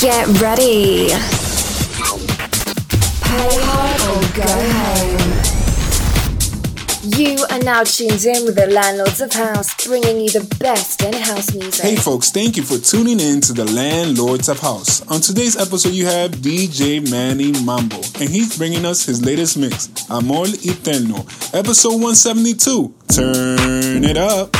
Get ready. Pay hard or go home. You are now tuned in with the Landlords of House, bringing you the best in house music. Hey folks, thank you for tuning in to the Landlords of House. On today's episode, you have DJ Manny Mambo, and he's bringing us his latest mix, Amor Eterno, episode 172. Turn it up.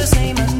the same as